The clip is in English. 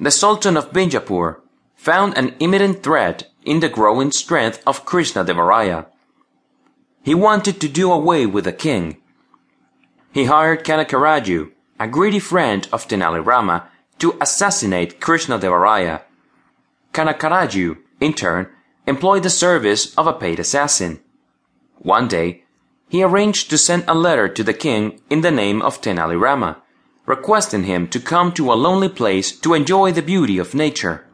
the Sultan of Bijapur found an imminent threat in the growing strength of Krishna Devaraya. He wanted to do away with the king. He hired Kanakaraju, a greedy friend of Tenali Rama, to assassinate Krishna Devaraya. Kanakaraju, in turn, employed the service of a paid assassin. One day, he arranged to send a letter to the king in the name of Tenali Rama, requesting him to come to a lonely place to enjoy the beauty of nature.